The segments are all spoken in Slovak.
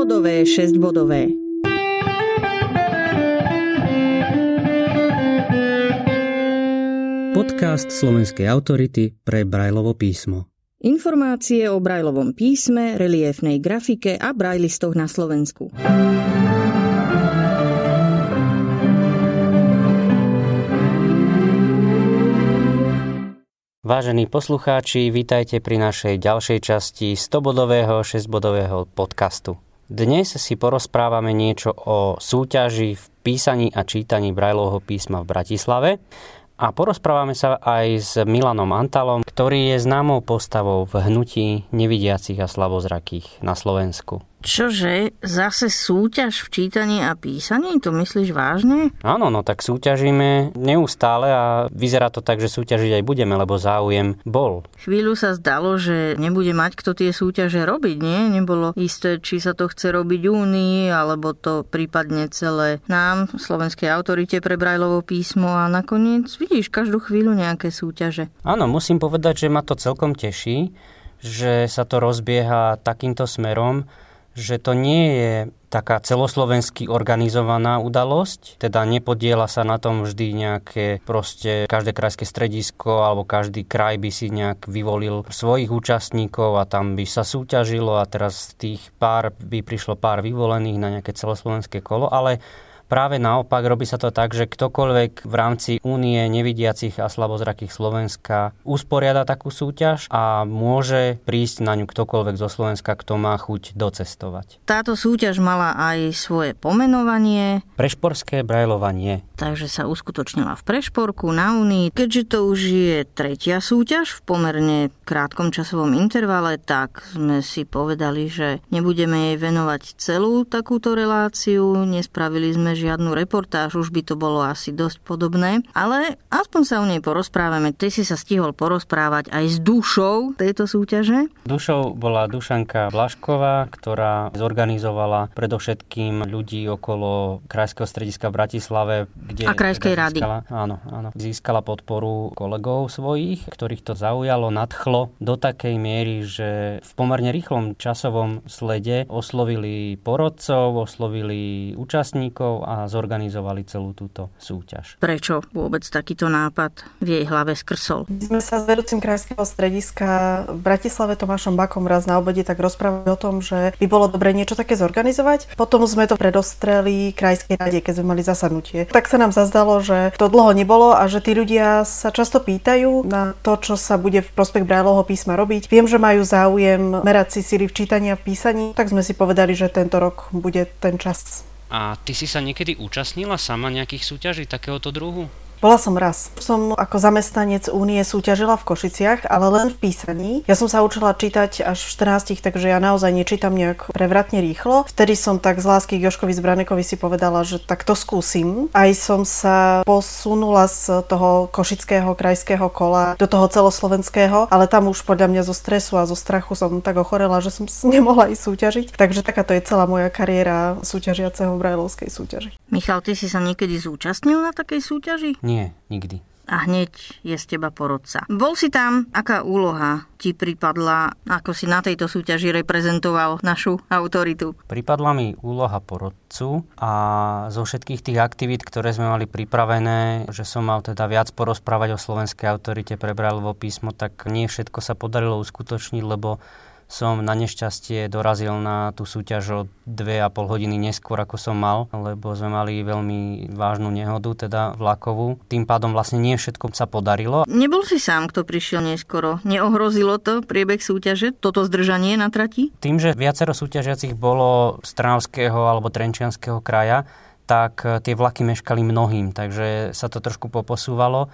100-bodové, 6-bodové. Podcast slovenskej autority pre Brajlovo písmo. Informácie o Brajlovom písme, reliefnej grafike a brajlistoch na Slovensku. Vážení poslucháči, vítajte pri našej ďalšej časti 100-bodového, 6-bodového podcastu. Dnes si porozprávame niečo o súťaži v písaní a čítaní Brajlovho písma v Bratislave a porozprávame sa aj s Milanom Antalom, ktorý je známou postavou v hnutí nevidiacich a slabozrakých na Slovensku. Čože? Zase súťaž v čítaní a písaní? To myslíš vážne? Áno, no tak súťažíme neustále a vyzerá to tak, že súťažiť aj budeme, lebo záujem bol. Chvíľu sa zdalo, že nebude mať kto tie súťaže robiť, nie? Nebolo isté, či sa to chce robiť Únii, alebo to prípadne celé nám, slovenskej autorite pre Brajlovo písmo a nakoniec vidíš každú chvíľu nejaké súťaže. Áno, musím povedať, že ma to celkom teší, že sa to rozbieha takýmto smerom, že to nie je taká celoslovensky organizovaná udalosť, teda nepodiela sa na tom vždy nejaké proste každé krajské stredisko alebo každý kraj by si nejak vyvolil svojich účastníkov a tam by sa súťažilo a teraz z tých pár by prišlo pár vyvolených na nejaké celoslovenské kolo, ale Práve naopak robí sa to tak, že ktokoľvek v rámci únie nevidiacich a slabozrakých Slovenska usporiada takú súťaž a môže prísť na ňu ktokoľvek zo Slovenska, kto má chuť docestovať. Táto súťaž mala aj svoje pomenovanie. Prešporské brajlovanie. Takže sa uskutočnila v Prešporku na Unii. Keďže to už je tretia súťaž v pomerne krátkom časovom intervale, tak sme si povedali, že nebudeme jej venovať celú takúto reláciu. Nespravili sme žiadnu reportáž, už by to bolo asi dosť podobné, ale aspoň sa o nej porozprávame. Ty si sa stihol porozprávať aj s dušou tejto súťaže? Dušou bola Dušanka Blašková, ktorá zorganizovala predovšetkým ľudí okolo Krajského strediska v Bratislave, kde a Krajskej teda získala, rady. Áno, áno. Získala podporu kolegov svojich, ktorých to zaujalo, nadchlo do takej miery, že v pomerne rýchlom časovom slede oslovili porodcov, oslovili účastníkov a zorganizovali celú túto súťaž. Prečo vôbec takýto nápad v jej hlave skrsol? My sme sa s vedúcim krajského strediska v Bratislave Tomášom Bakom raz na obede tak rozprávali o tom, že by bolo dobre niečo také zorganizovať. Potom sme to predostreli krajskej rade, keď sme mali zasadnutie. Tak sa nám zazdalo, že to dlho nebolo a že tí ľudia sa často pýtajú na to, čo sa bude v prospech Brajlovho písma robiť. Viem, že majú záujem merať si síly v čítaní a v písaní, tak sme si povedali, že tento rok bude ten čas. A ty si sa niekedy účastnila sama nejakých súťaží takéhoto druhu? Bola som raz. Som ako zamestnanec únie súťažila v Košiciach, ale len v písaní. Ja som sa učila čítať až v 14, takže ja naozaj nečítam nejak prevratne rýchlo. Vtedy som tak z lásky k Joškovi Zbranekovi si povedala, že tak to skúsim. Aj som sa posunula z toho košického krajského kola do toho celoslovenského, ale tam už podľa mňa zo stresu a zo strachu som tak ochorela, že som nemohla ísť súťažiť. Takže takáto je celá moja kariéra súťažiaceho v Brajlovskej súťaži. Michal, ty si sa niekedy zúčastnil na takej súťaži? Nie, nikdy. A hneď je z teba porodca. Bol si tam, aká úloha ti pripadla, ako si na tejto súťaži reprezentoval našu autoritu? Pripadla mi úloha porodcu a zo všetkých tých aktivít, ktoré sme mali pripravené, že som mal teda viac porozprávať o slovenskej autorite pre Brajlovo písmo, tak nie všetko sa podarilo uskutočniť, lebo som na nešťastie dorazil na tú súťaž o 2,5 hodiny neskôr, ako som mal, lebo sme mali veľmi vážnu nehodu, teda vlakovú. Tým pádom vlastne nie všetko sa podarilo. Nebol si sám, kto prišiel neskoro. Neohrozilo to priebeh súťaže, toto zdržanie na trati? Tým, že viacero súťažiacich bolo z Trnavského alebo Trenčianského kraja, tak tie vlaky meškali mnohým, takže sa to trošku poposúvalo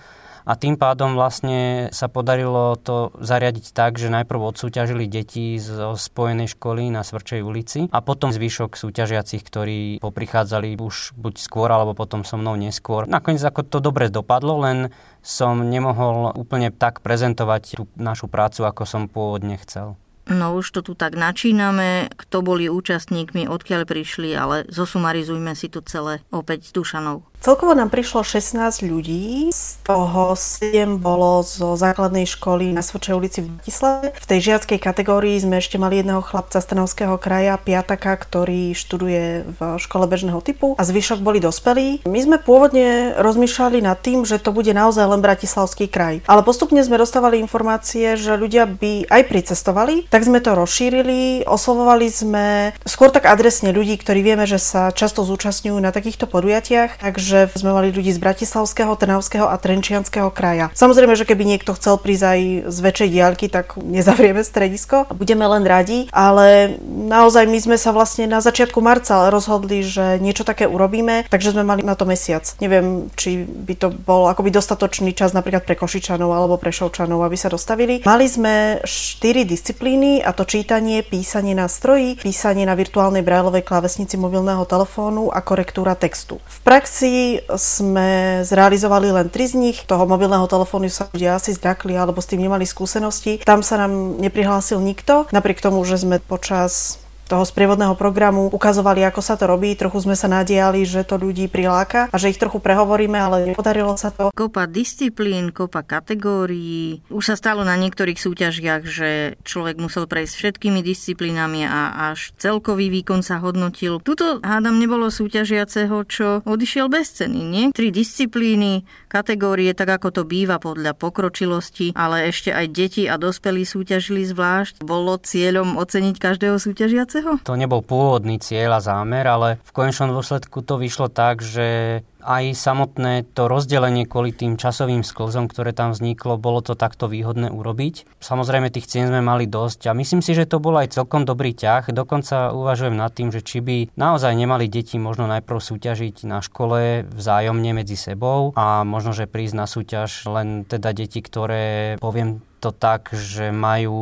a tým pádom vlastne sa podarilo to zariadiť tak, že najprv odsúťažili deti zo spojenej školy na Svrčej ulici a potom zvyšok súťažiacich, ktorí poprichádzali už buď skôr alebo potom so mnou neskôr. Nakoniec ako to dobre dopadlo, len som nemohol úplne tak prezentovať tú našu prácu, ako som pôvodne chcel. No už to tu tak načíname, kto boli účastníkmi, odkiaľ prišli, ale zosumarizujme si to celé opäť s Dušanou. Celkovo nám prišlo 16 ľudí, z toho 7 bolo zo základnej školy na Svočej ulici v Bratislave. V tej žiackej kategórii sme ešte mali jedného chlapca z Trnavského kraja, piataka, ktorý študuje v škole bežného typu a zvyšok boli dospelí. My sme pôvodne rozmýšľali nad tým, že to bude naozaj len Bratislavský kraj. Ale postupne sme dostávali informácie, že ľudia by aj pricestovali, tak sme to rozšírili, oslovovali sme skôr tak adresne ľudí, ktorí vieme, že sa často zúčastňujú na takýchto podujatiach, takže sme mali ľudí z Bratislavského, Trnavského a Trenčianského kraja. Samozrejme, že keby niekto chcel prísť aj z väčšej diaľky, tak nezavrieme stredisko. Budeme len radi, ale naozaj my sme sa vlastne na začiatku marca rozhodli, že niečo také urobíme, takže sme mali na to mesiac. Neviem, či by to bol akoby dostatočný čas napríklad pre Košičanov alebo pre Šovčanov, aby sa dostavili. Mali sme štyri disciplíny a to čítanie, písanie na stroji, písanie na virtuálnej brajlovej klávesnici mobilného telefónu a korektúra textu. V praxi sme zrealizovali len tri z nich. Toho mobilného telefónu sa ľudia asi zdrakli alebo s tým nemali skúsenosti. Tam sa nám neprihlásil nikto, napriek tomu, že sme počas toho sprievodného programu ukazovali, ako sa to robí. Trochu sme sa nadiali, že to ľudí priláka a že ich trochu prehovoríme, ale nepodarilo sa to. Kopa disciplín, kopa kategórií. Už sa stalo na niektorých súťažiach, že človek musel prejsť všetkými disciplínami a až celkový výkon sa hodnotil. Tuto hádam nebolo súťažiaceho, čo odišiel bez ceny, nie? Tri disciplíny, kategórie, tak ako to býva podľa pokročilosti, ale ešte aj deti a dospelí súťažili zvlášť. Bolo cieľom oceniť každého súťažiaceho? To nebol pôvodný cieľ a zámer, ale v konečnom dôsledku to vyšlo tak, že aj samotné to rozdelenie kvôli tým časovým sklzom, ktoré tam vzniklo, bolo to takto výhodné urobiť. Samozrejme tých cien sme mali dosť a myslím si, že to bol aj celkom dobrý ťah. Dokonca uvažujem nad tým, že či by naozaj nemali deti možno najprv súťažiť na škole vzájomne medzi sebou a možno, že prísť na súťaž len teda deti, ktoré poviem to tak, že majú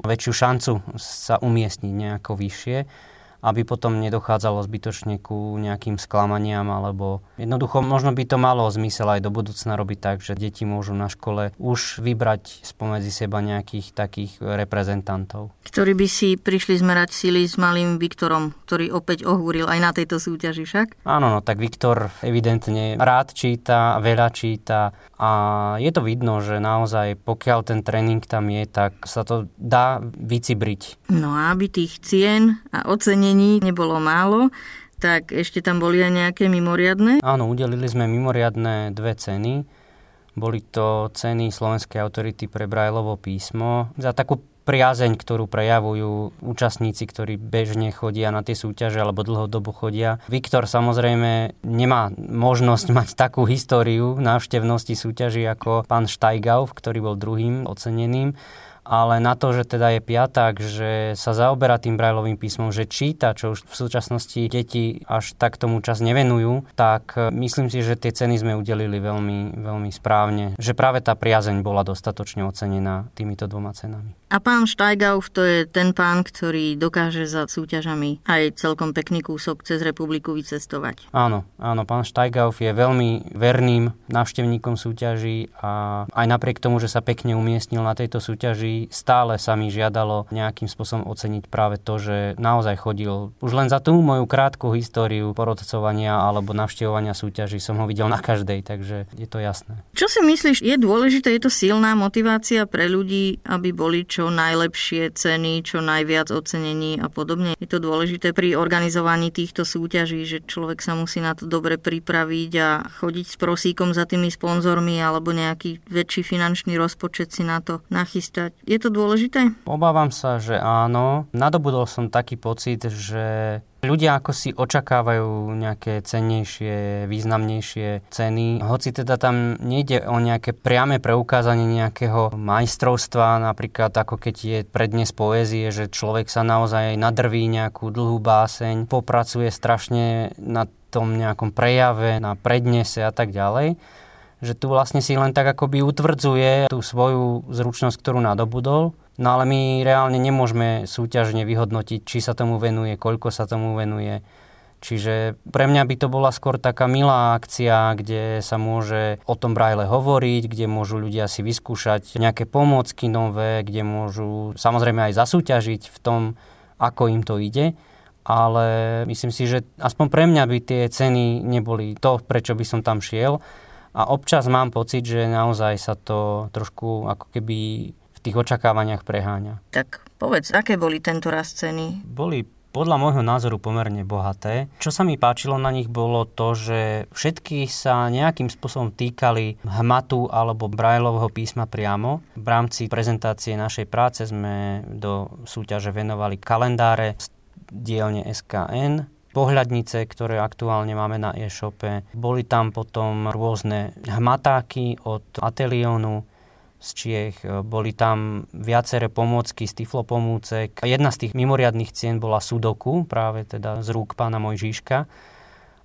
väčšiu šancu sa umiestniť nejako vyššie aby potom nedochádzalo zbytočne ku nejakým sklamaniam alebo jednoducho možno by to malo zmysel aj do budúcna robiť tak, že deti môžu na škole už vybrať spomedzi seba nejakých takých reprezentantov. Ktorí by si prišli zmerať sily s malým Viktorom, ktorý opäť ohúril aj na tejto súťaži však? Áno, no tak Viktor evidentne rád číta, veľa číta a je to vidno, že naozaj pokiaľ ten tréning tam je, tak sa to dá vycibriť. No a aby tých cien a ocenení ocenení nebolo málo, tak ešte tam boli aj nejaké mimoriadne? Áno, udelili sme mimoriadne dve ceny. Boli to ceny Slovenskej autority pre Brajlovo písmo za takú priazeň, ktorú prejavujú účastníci, ktorí bežne chodia na tie súťaže alebo dlhodobo chodia. Viktor samozrejme nemá možnosť mať takú históriu návštevnosti súťaží ako pán Štajgau, ktorý bol druhým oceneným ale na to, že teda je piatak, že sa zaoberá tým brajlovým písmom, že číta, čo už v súčasnosti deti až tak tomu čas nevenujú, tak e, myslím si, že tie ceny sme udelili veľmi, veľmi správne. Že práve tá priazeň bola dostatočne ocenená týmito dvoma cenami. A pán Štajgauf to je ten pán, ktorý dokáže za súťažami aj celkom pekný kúsok cez republiku vycestovať. Áno, áno, pán Štajgauf je veľmi verným návštevníkom súťaží a aj napriek tomu, že sa pekne umiestnil na tejto súťaži, stále sa mi žiadalo nejakým spôsobom oceniť práve to, že naozaj chodil. Už len za tú moju krátku históriu porodcovania alebo navštevovania súťaží som ho videl na každej, takže je to jasné. Čo si myslíš, je dôležité, je to silná motivácia pre ľudí, aby boli čo čo najlepšie ceny, čo najviac ocenení a podobne. Je to dôležité pri organizovaní týchto súťaží, že človek sa musí na to dobre pripraviť a chodiť s prosíkom za tými sponzormi alebo nejaký väčší finančný rozpočet si na to nachystať. Je to dôležité? Obávam sa, že áno. Nadobudol som taký pocit, že Ľudia ako si očakávajú nejaké cennejšie, významnejšie ceny, hoci teda tam nejde o nejaké priame preukázanie nejakého majstrovstva, napríklad ako keď je prednes poézie, že človek sa naozaj nadrví nejakú dlhú báseň, popracuje strašne na tom nejakom prejave, na prednese a tak ďalej že tu vlastne si len tak akoby utvrdzuje tú svoju zručnosť, ktorú nadobudol No ale my reálne nemôžeme súťažne vyhodnotiť, či sa tomu venuje, koľko sa tomu venuje. Čiže pre mňa by to bola skôr taká milá akcia, kde sa môže o tom Braille hovoriť, kde môžu ľudia si vyskúšať nejaké pomôcky nové, kde môžu samozrejme aj zasúťažiť v tom, ako im to ide ale myslím si, že aspoň pre mňa by tie ceny neboli to, prečo by som tam šiel. A občas mám pocit, že naozaj sa to trošku ako keby tých očakávaniach preháňa. Tak povedz, aké boli tento raz ceny? Boli podľa môjho názoru pomerne bohaté. Čo sa mi páčilo na nich bolo to, že všetky sa nejakým spôsobom týkali hmatu alebo brajlového písma priamo. V rámci prezentácie našej práce sme do súťaže venovali kalendáre z dielne SKN, pohľadnice, ktoré aktuálne máme na e-shope. Boli tam potom rôzne hmatáky od Atelionu, z Čiech. E, boli tam viaceré pomôcky z tiflopomúcek. Jedna z tých mimoriadných cien bola Sudoku, práve teda z rúk pána Mojžiška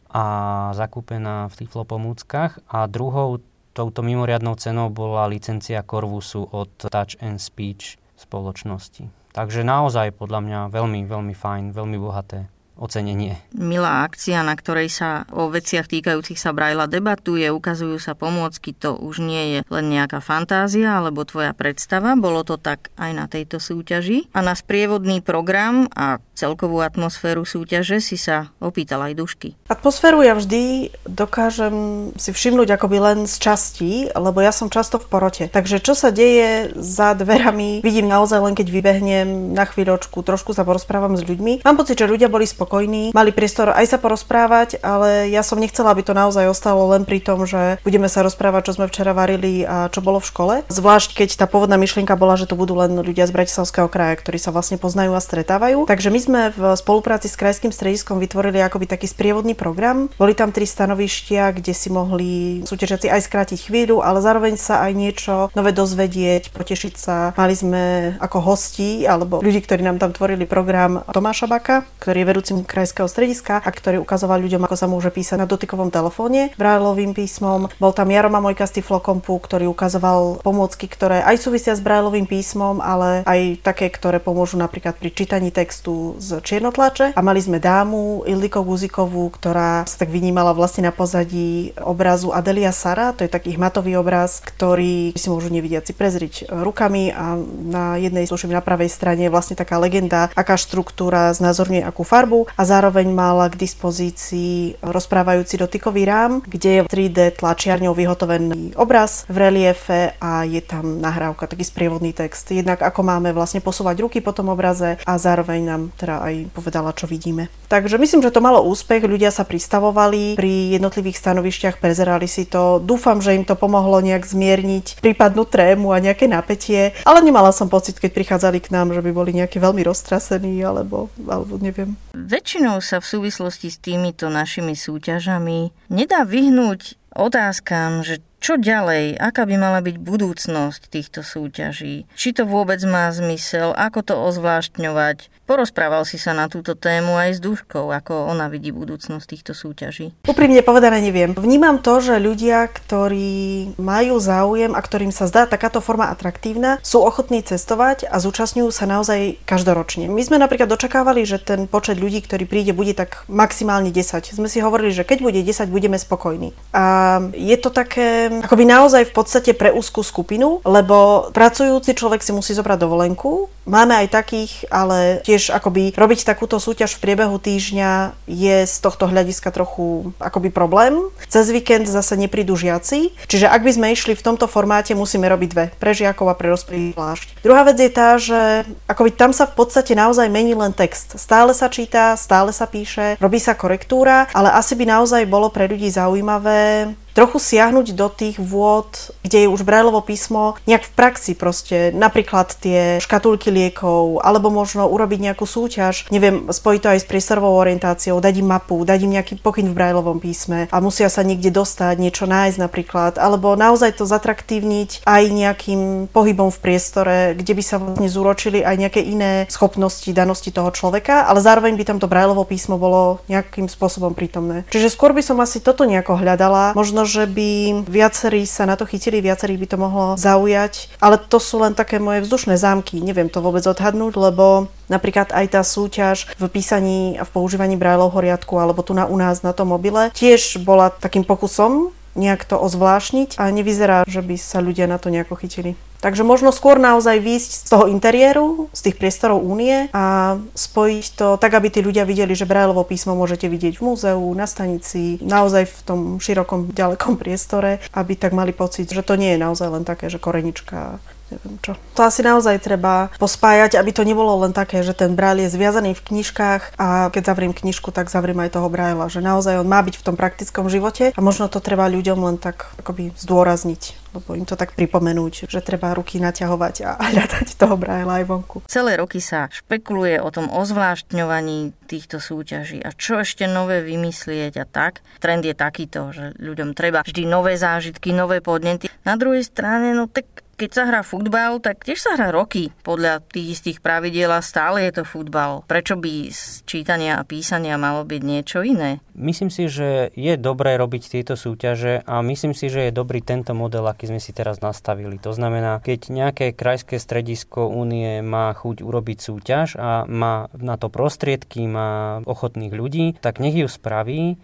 a zakúpená v tiflopomúckach. A druhou touto mimoriadnou cenou bola licencia Corvusu od Touch and Speech spoločnosti. Takže naozaj podľa mňa veľmi, veľmi fajn, veľmi bohaté ocenenie. Milá akcia, na ktorej sa o veciach týkajúcich sa Brajla debatuje, ukazujú sa pomôcky, to už nie je len nejaká fantázia alebo tvoja predstava, bolo to tak aj na tejto súťaži. A na sprievodný program a celkovú atmosféru súťaže si sa opýtal aj Dušky. Atmosféru ja vždy dokážem si všimnúť akoby len z časti, lebo ja som často v porote. Takže čo sa deje za dverami, vidím naozaj len keď vybehnem na chvíľočku, trošku sa porozprávam s ľuďmi. Mám pocit, že ľudia boli spokojní spokojní, mali priestor aj sa porozprávať, ale ja som nechcela, aby to naozaj ostalo len pri tom, že budeme sa rozprávať, čo sme včera varili a čo bolo v škole. Zvlášť keď tá pôvodná myšlienka bola, že to budú len ľudia z Bratislavského kraja, ktorí sa vlastne poznajú a stretávajú. Takže my sme v spolupráci s krajským strediskom vytvorili akoby taký sprievodný program. Boli tam tri stanovištia, kde si mohli súťažiaci aj skrátiť chvíľu, ale zároveň sa aj niečo nové dozvedieť, potešiť sa. Mali sme ako hosti alebo ľudí, ktorí nám tam tvorili program Tomáša Baka, ktorý je vedúcim krajského strediska a ktorý ukazoval ľuďom, ako sa môže písať na dotykovom telefóne brajlovým písmom. Bol tam Jaroma Mojka z Tiflokompu, ktorý ukazoval pomôcky, ktoré aj súvisia s brajlovým písmom, ale aj také, ktoré pomôžu napríklad pri čítaní textu z čiernotlače. A mali sme dámu Ildiko Guzikovú, ktorá sa tak vynímala vlastne na pozadí obrazu Adelia Sara, to je taký hmatový obraz, ktorý si môžu nevidiaci prezriť rukami a na jednej, sluším, na pravej strane je vlastne taká legenda, aká štruktúra znázorňuje akú farbu a zároveň mala k dispozícii rozprávajúci dotykový rám, kde je 3D tlačiarňou vyhotovený obraz v reliefe a je tam nahrávka, taký sprievodný text. Jednak ako máme vlastne posúvať ruky po tom obraze a zároveň nám teda aj povedala, čo vidíme. Takže myslím, že to malo úspech, ľudia sa pristavovali pri jednotlivých stanovišťach, prezerali si to. Dúfam, že im to pomohlo nejak zmierniť prípadnú trému a nejaké napätie, ale nemala som pocit, keď prichádzali k nám, že by boli nejaké veľmi roztrasení alebo, alebo neviem. Väčšinou sa v súvislosti s týmito našimi súťažami nedá vyhnúť otázkam, že čo ďalej? Aká by mala byť budúcnosť týchto súťaží? Či to vôbec má zmysel? Ako to ozvláštňovať? Porozprával si sa na túto tému aj s Duškou, ako ona vidí budúcnosť týchto súťaží. Úprimne povedané neviem. Vnímam to, že ľudia, ktorí majú záujem a ktorým sa zdá takáto forma atraktívna, sú ochotní cestovať a zúčastňujú sa naozaj každoročne. My sme napríklad očakávali, že ten počet ľudí, ktorý príde, bude tak maximálne 10. Sme si hovorili, že keď bude 10, budeme spokojní. A je to také akoby naozaj v podstate pre úzkú skupinu, lebo pracujúci človek si musí zobrať dovolenku. Máme aj takých, ale tiež akoby robiť takúto súťaž v priebehu týždňa je z tohto hľadiska trochu akoby problém. Cez víkend zase neprídu žiaci, čiže ak by sme išli v tomto formáte, musíme robiť dve, pre žiakov a pre zvlášť. Druhá vec je tá, že akoby tam sa v podstate naozaj mení len text. Stále sa číta, stále sa píše, robí sa korektúra, ale asi by naozaj bolo pre ľudí zaujímavé trochu siahnuť do tých vôd, kde je už brajlovo písmo nejak v praxi proste, napríklad tie škatulky liekov, alebo možno urobiť nejakú súťaž, neviem, spojiť to aj s priestorovou orientáciou, dať im mapu, dať im nejaký pokyn v brajlovom písme a musia sa niekde dostať, niečo nájsť napríklad, alebo naozaj to zatraktívniť aj nejakým pohybom v priestore, kde by sa vlastne zúročili aj nejaké iné schopnosti, danosti toho človeka, ale zároveň by tam to brajlovo písmo bolo nejakým spôsobom prítomné. Čiže skôr by som asi toto nejako hľadala, možno že by viacerí sa na to chytili, viacerých by to mohlo zaujať, ale to sú len také moje vzdušné zámky, neviem to vôbec odhadnúť, lebo napríklad aj tá súťaž v písaní a v používaní brajlovho riadku alebo tu na u nás na tom mobile tiež bola takým pokusom nejak to ozvlášniť a nevyzerá, že by sa ľudia na to nejako chytili. Takže možno skôr naozaj výjsť z toho interiéru, z tých priestorov únie a spojiť to tak, aby tí ľudia videli, že Brajlovo písmo môžete vidieť v múzeu, na stanici, naozaj v tom širokom, ďalekom priestore, aby tak mali pocit, že to nie je naozaj len také, že korenička neviem čo. To asi naozaj treba pospájať, aby to nebolo len také, že ten Braille je zviazaný v knižkách a keď zavriem knižku, tak zavriem aj toho Brailla, že naozaj on má byť v tom praktickom živote a možno to treba ľuďom len tak akoby zdôrazniť, lebo im to tak pripomenúť, že treba ruky naťahovať a hľadať toho Brailla aj vonku. Celé roky sa špekuluje o tom ozvláštňovaní týchto súťaží a čo ešte nové vymyslieť a tak. Trend je takýto, že ľuďom treba vždy nové zážitky, nové podnety. Na druhej strane, no tak keď sa hrá futbal, tak tiež sa hrá roky podľa tých istých pravidiel a stále je to futbal. Prečo by z čítania a písania malo byť niečo iné? Myslím si, že je dobré robiť tieto súťaže a myslím si, že je dobrý tento model, aký sme si teraz nastavili. To znamená, keď nejaké krajské stredisko únie má chuť urobiť súťaž a má na to prostriedky, má ochotných ľudí, tak nech ju spraví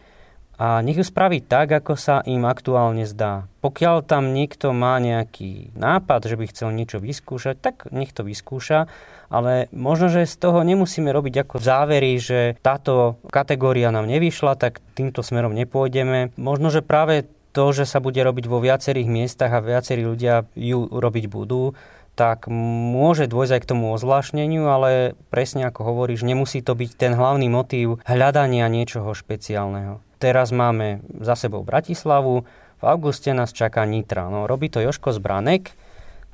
a nech ju spraví tak, ako sa im aktuálne zdá. Pokiaľ tam niekto má nejaký nápad, že by chcel niečo vyskúšať, tak nech to vyskúša, ale možno, že z toho nemusíme robiť ako závery, že táto kategória nám nevyšla, tak týmto smerom nepôjdeme. Možno, že práve to, že sa bude robiť vo viacerých miestach a viacerí ľudia ju robiť budú, tak môže dôjsť aj k tomu ozvláštneniu, ale presne ako hovoríš, nemusí to byť ten hlavný motív hľadania niečoho špeciálneho. Teraz máme za sebou Bratislavu, v auguste nás čaká Nitra. No, robí to Joško Zbranek,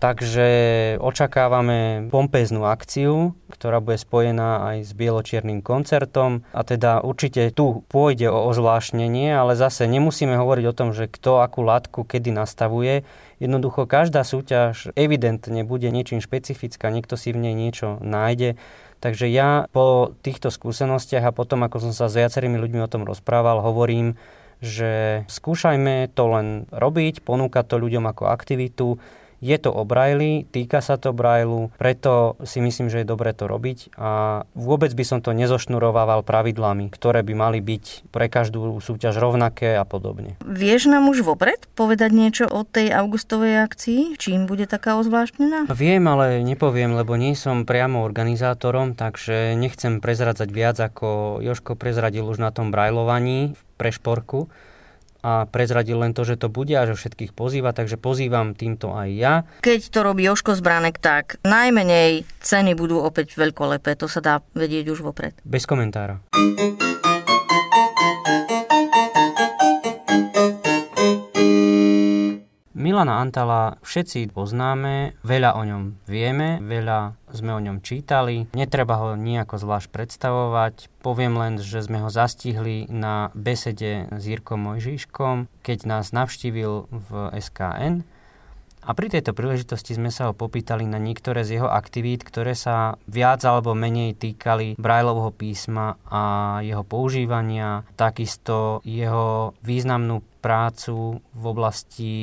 takže očakávame pompeznú akciu, ktorá bude spojená aj s bieločiernym koncertom a teda určite tu pôjde o ozvláštnenie, ale zase nemusíme hovoriť o tom, že kto akú látku kedy nastavuje. Jednoducho každá súťaž evidentne bude niečím špecifická, niekto si v nej niečo nájde. Takže ja po týchto skúsenostiach a potom, ako som sa s viacerými ľuďmi o tom rozprával, hovorím, že skúšajme to len robiť, ponúkať to ľuďom ako aktivitu, je to o Braille, týka sa to Braillu, preto si myslím, že je dobre to robiť a vôbec by som to nezošnurovával pravidlami, ktoré by mali byť pre každú súťaž rovnaké a podobne. Vieš nám už vopred povedať niečo o tej augustovej akcii? Čím bude taká ozvláštnená? Viem, ale nepoviem, lebo nie som priamo organizátorom, takže nechcem prezradzať viac, ako Joško prezradil už na tom brajlovaní v prešporku a prezradil len to, že to bude a že všetkých pozýva, takže pozývam týmto aj ja. Keď to robí Joško Zbranek, tak najmenej ceny budú opäť veľkolepé, to sa dá vedieť už vopred. Bez komentára. Milana Antala všetci poznáme, veľa o ňom vieme, veľa sme o ňom čítali. Netreba ho nejako zvlášť predstavovať. Poviem len, že sme ho zastihli na besede s Jirkom Mojžiškom, keď nás navštívil v SKN. A pri tejto príležitosti sme sa ho popýtali na niektoré z jeho aktivít, ktoré sa viac alebo menej týkali Brajlovho písma a jeho používania, takisto jeho významnú prácu v oblasti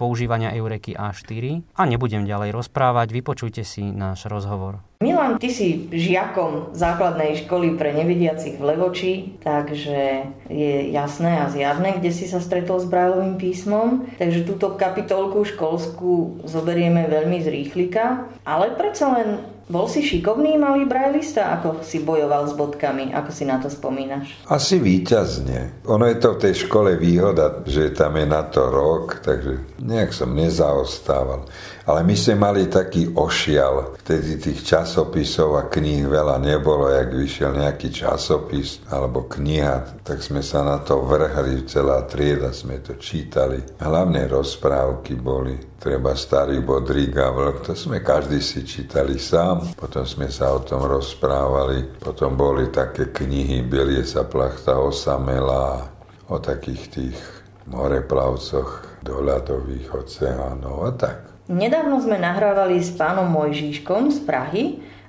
používania Eureky A4 a nebudem ďalej rozprávať, vypočujte si náš rozhovor. Milan, ty si žiakom základnej školy pre nevidiacich v Levoči, takže je jasné a zjavné, kde si sa stretol s Brajlovým písmom. Takže túto kapitolku školskú zoberieme veľmi z rýchlika, ale predsa len bol si šikovný malý brajlista, ako si bojoval s bodkami, ako si na to spomínaš? Asi výťazne. Ono je to v tej škole výhoda, že tam je na to rok, takže nejak som nezaostával. Ale my sme mali taký ošial. Vtedy tých časopisov a kníh veľa nebolo. Jak vyšiel nejaký časopis alebo kniha, tak sme sa na to vrhli. Celá trieda sme to čítali. Hlavne rozprávky boli treba starý Bodrík a Vlk, to sme každý si čítali sám, potom sme sa o tom rozprávali, potom boli také knihy Bielie sa plachta osamela, o takých tých moreplavcoch do ľadových oceánov a tak. Nedávno sme nahrávali s pánom Mojžíškom z Prahy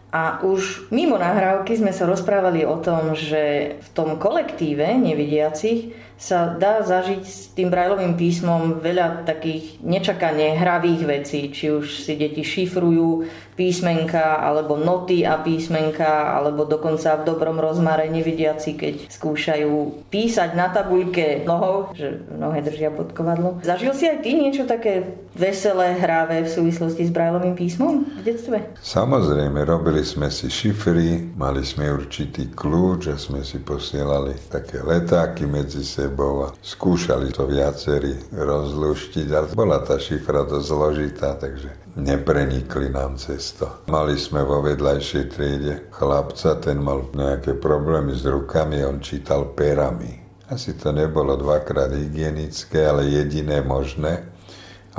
a už mimo nahrávky sme sa rozprávali o tom, že v tom kolektíve nevidiacich sa dá zažiť s tým brajlovým písmom veľa takých nečakane hravých vecí, či už si deti šifrujú písmenka, alebo noty a písmenka, alebo dokonca v dobrom rozmare nevidiaci, keď skúšajú písať na tabuľke nohou, že nohe držia pod kovadlo. Zažil si aj ty niečo také veselé, hráve v súvislosti s brajlovým písmom v detstve? Samozrejme, robili sme si šifry, mali sme určitý kľúč a sme si posielali také letáky medzi sebou a skúšali to viacerí rozluštiť, ale bola tá šifra dosť zložitá, takže neprenikli nám cesto. Mali sme vo vedľajšej triede chlapca, ten mal nejaké problémy s rukami, on čítal perami. Asi to nebolo dvakrát hygienické, ale jediné možné.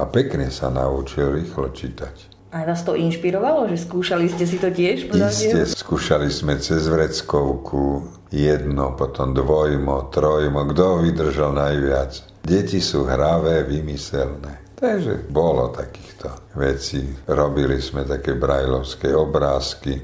A pekne sa naučil rýchlo čítať. A vás to inšpirovalo, že skúšali ste si to tiež? Isté, skúšali sme cez vreckovku, jedno, potom dvojmo, trojmo, kto vydržal najviac. Deti sú hravé, vymyselné. Takže bolo takýchto vecí. Robili sme také brajlovské obrázky.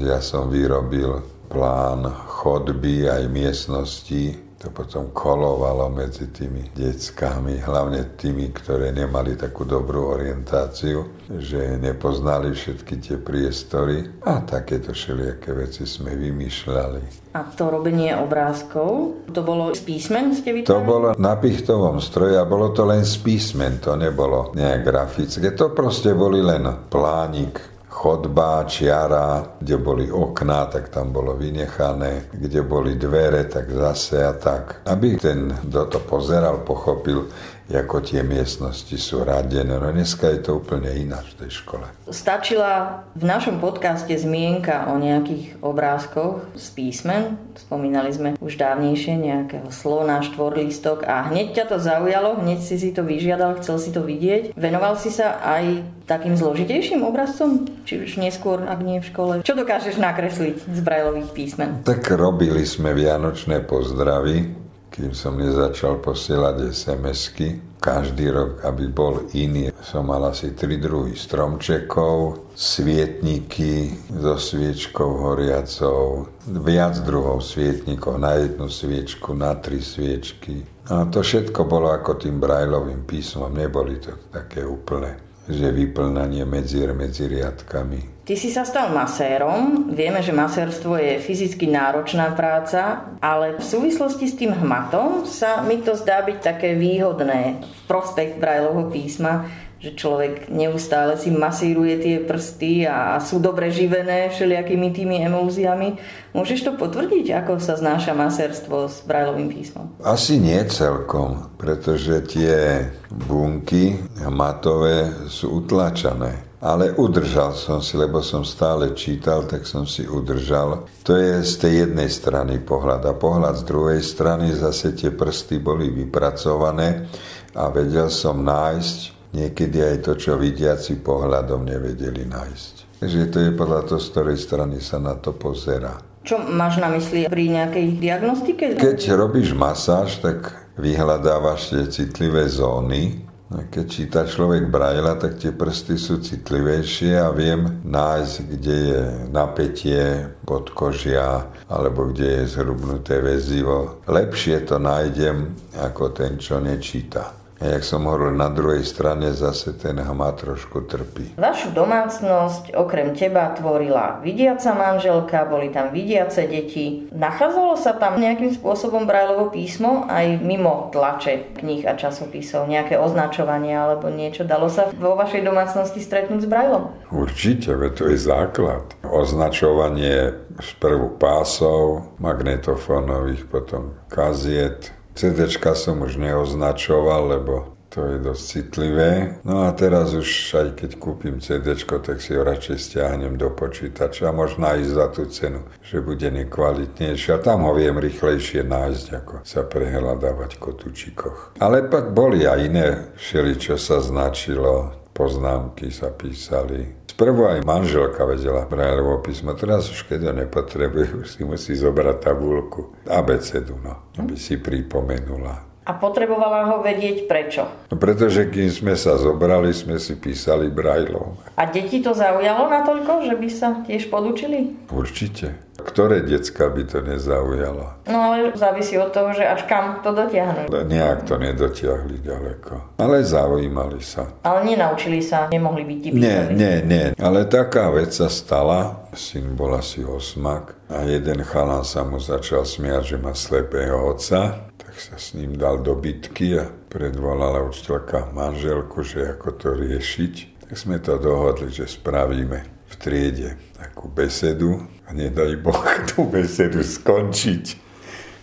Ja som vyrobil plán chodby aj miestnosti to potom kolovalo medzi tými deckami, hlavne tými, ktoré nemali takú dobrú orientáciu, že nepoznali všetky tie priestory a takéto všelijaké veci sme vymýšľali. A to robenie obrázkov, to bolo z písmen ste vytvorili? To bolo na pichtovom stroji a bolo to len z písmen, to nebolo nejak grafické. To proste boli len plánik, chodba, čiara, kde boli okná, tak tam bolo vynechané, kde boli dvere, tak zase a tak. Aby ten, kto to pozeral, pochopil, ako tie miestnosti sú radené. No dneska je to úplne ináč v tej škole. Stačila v našom podcaste zmienka o nejakých obrázkoch z písmen. Spomínali sme už dávnejšie nejakého slona, štvorlistok a hneď ťa to zaujalo, hneď si si to vyžiadal, chcel si to vidieť. Venoval si sa aj takým zložitejším obrazcom? Či už neskôr, ak nie v škole? Čo dokážeš nakresliť z brajlových písmen? Tak robili sme vianočné pozdravy kým som nezačal posielať SMS-ky. Každý rok, aby bol iný, som mal asi tri druhy stromčekov, svietniky so sviečkou horiacou, viac druhov svietnikov, na jednu sviečku, na tri sviečky. A to všetko bolo ako tým brajlovým písmom, neboli to také úplné, že vyplnanie medzier medzi riadkami. Ty si sa stal masérom, vieme, že masérstvo je fyzicky náročná práca, ale v súvislosti s tým hmatom sa mi to zdá byť také výhodné v prospekt Brajlovho písma, že človek neustále si masíruje tie prsty a sú dobre živené všelijakými tými emulziami. Môžeš to potvrdiť, ako sa znáša masérstvo s Brajlovým písmom? Asi nie celkom, pretože tie bunky hmatové sú utlačané ale udržal som si, lebo som stále čítal, tak som si udržal. To je z tej jednej strany pohľad. A pohľad z druhej strany zase tie prsty boli vypracované a vedel som nájsť niekedy aj to, čo vidiaci pohľadom nevedeli nájsť. Takže to je podľa toho, z ktorej strany sa na to pozera. Čo máš na mysli pri nejakej diagnostike? Keď robíš masáž, tak vyhľadávaš tie citlivé zóny, keď číta človek Braila, tak tie prsty sú citlivejšie a viem nájsť, kde je napätie podkožia alebo kde je zhrubnuté väzivo. Lepšie to nájdem ako ten, čo nečíta. A jak som hovoril, na druhej strane zase ten hmat trošku trpí. Vašu domácnosť okrem teba tvorila vidiaca manželka, boli tam vidiace deti. Nachádzalo sa tam nejakým spôsobom Brajlovo písmo aj mimo tlače kníh a časopisov, nejaké označovanie alebo niečo? Dalo sa vo vašej domácnosti stretnúť s Brajlom? Určite, veď to je základ. Označovanie prvú pásov, magnetofónových, potom kaziet, CD som už neoznačoval, lebo to je dosť citlivé. No a teraz už aj keď kúpim CD, tak si ho radšej stiahnem do počítača a možno aj za tú cenu, že bude nekvalitnejšie. A tam ho viem rýchlejšie nájsť, ako sa prehľadávať kotúčikoch. Ale pak boli aj iné všeli, čo sa značilo, poznámky sa písali, Prvo aj manželka vedela Brajlovo písmo, teraz už keď ho nepotrebuje, už si musí zobrať tabulku, abecedu, no, aby si pripomenula. A potrebovala ho vedieť prečo? No pretože kým sme sa zobrali, sme si písali Brajlom. A deti to zaujalo natoľko, že by sa tiež podučili? Určite. Ktoré decka by to nezaujalo. No ale závisí od toho, že až kam to dotiahnu. Nejak to nedotiahli ďaleko. Ale zaujímali sa. Ale nenaučili sa, nemohli byť písali. Nie, nie, nie. Ale taká vec sa stala. Syn bol asi osmak a jeden chalan sa mu začal smiať, že má slepého otca tak sa s ním dal do bitky a predvolala učiteľka manželku, že ako to riešiť. Tak sme to dohodli, že spravíme v triede takú besedu a nedaj Boh tú besedu skončiť.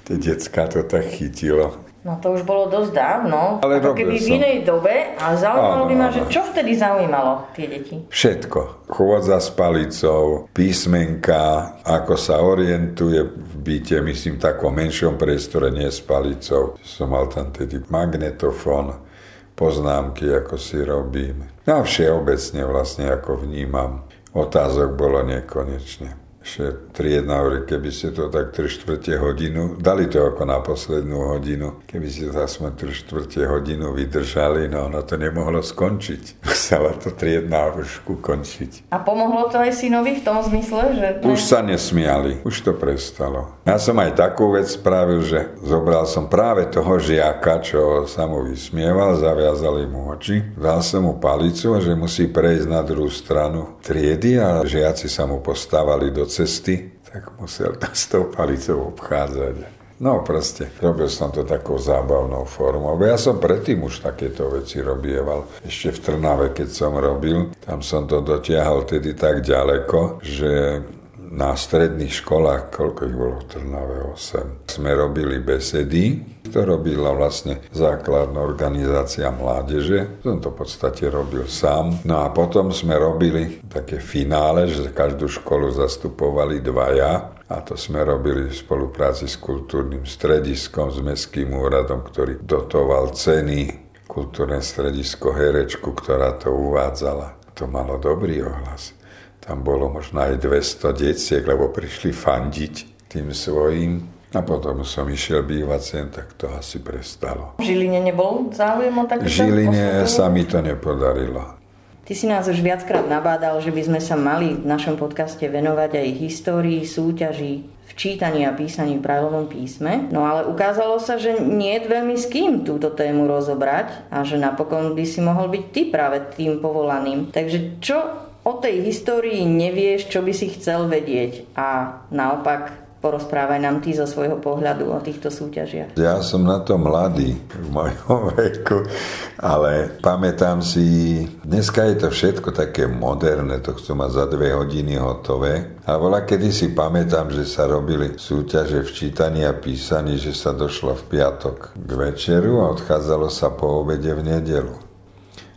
Tie decka to tak chytilo. No to už bolo dosť dávno, Ale ako keby som. v inej dobe a zaujímalo áno, by ma, že čo vtedy zaujímalo tie deti? Všetko. Chôdza s palicou, písmenka, ako sa orientuje v byte, myslím, takom menšom priestore, nie s palicou. Som mal tam tedy magnetofón, poznámky, ako si robím. No a všeobecne vlastne, ako vnímam. Otázok bolo nekonečne že triedna hovorí, keby ste to tak 3 štvrte hodinu, dali to ako na poslednú hodinu, keby ste to aspoň 3 štvrte hodinu vydržali, no ono to nemohlo skončiť. Musela to triedna už končiť. A pomohlo to aj synovi v tom zmysle, že... Už sa nesmiali, už to prestalo. Ja som aj takú vec spravil, že zobral som práve toho žiaka, čo sa mu vysmieval, zaviazali mu oči, dal som mu palicu že musí prejsť na druhú stranu triedy a žiaci sa mu postávali do cesty, tak musel tam s tou palicou obchádzať. No proste, robil som to takou zábavnou formou. Ja som predtým už takéto veci robieval. Ešte v Trnave, keď som robil, tam som to dotiahol tedy tak ďaleko, že na stredných školách, koľko ich bolo v Trnave, 8, sme robili besedy. To robila vlastne základná organizácia mládeže. Som to v podstate robil sám. No a potom sme robili také finále, že každú školu zastupovali dvaja. A to sme robili v spolupráci s kultúrnym strediskom, s Mestským úradom, ktorý dotoval ceny kultúrne stredisko Herečku, ktorá to uvádzala. To malo dobrý ohlas. Tam bolo možno aj 200 detiek, lebo prišli fandiť tým svojim. A potom som išiel bývať sem, tak to asi prestalo. V Žiline nebol záujem o takéto? V Žiline sa mi to nepodarilo. Ty si nás už viackrát nabádal, že by sme sa mali v našom podcaste venovať aj histórii, súťaží, v čítaní a písaní v Brajlovom písme. No ale ukázalo sa, že nie je veľmi s kým túto tému rozobrať a že napokon by si mohol byť ty práve tým povolaným. Takže čo o tej histórii nevieš, čo by si chcel vedieť a naopak porozprávaj nám ty zo svojho pohľadu o týchto súťažiach. Ja som na to mladý v mojom veku, ale pamätám si, dneska je to všetko také moderné, to chcú mať za dve hodiny hotové. A bola kedy si pamätám, že sa robili súťaže v čítaní a písaní, že sa došlo v piatok k večeru a odchádzalo sa po obede v nedelu.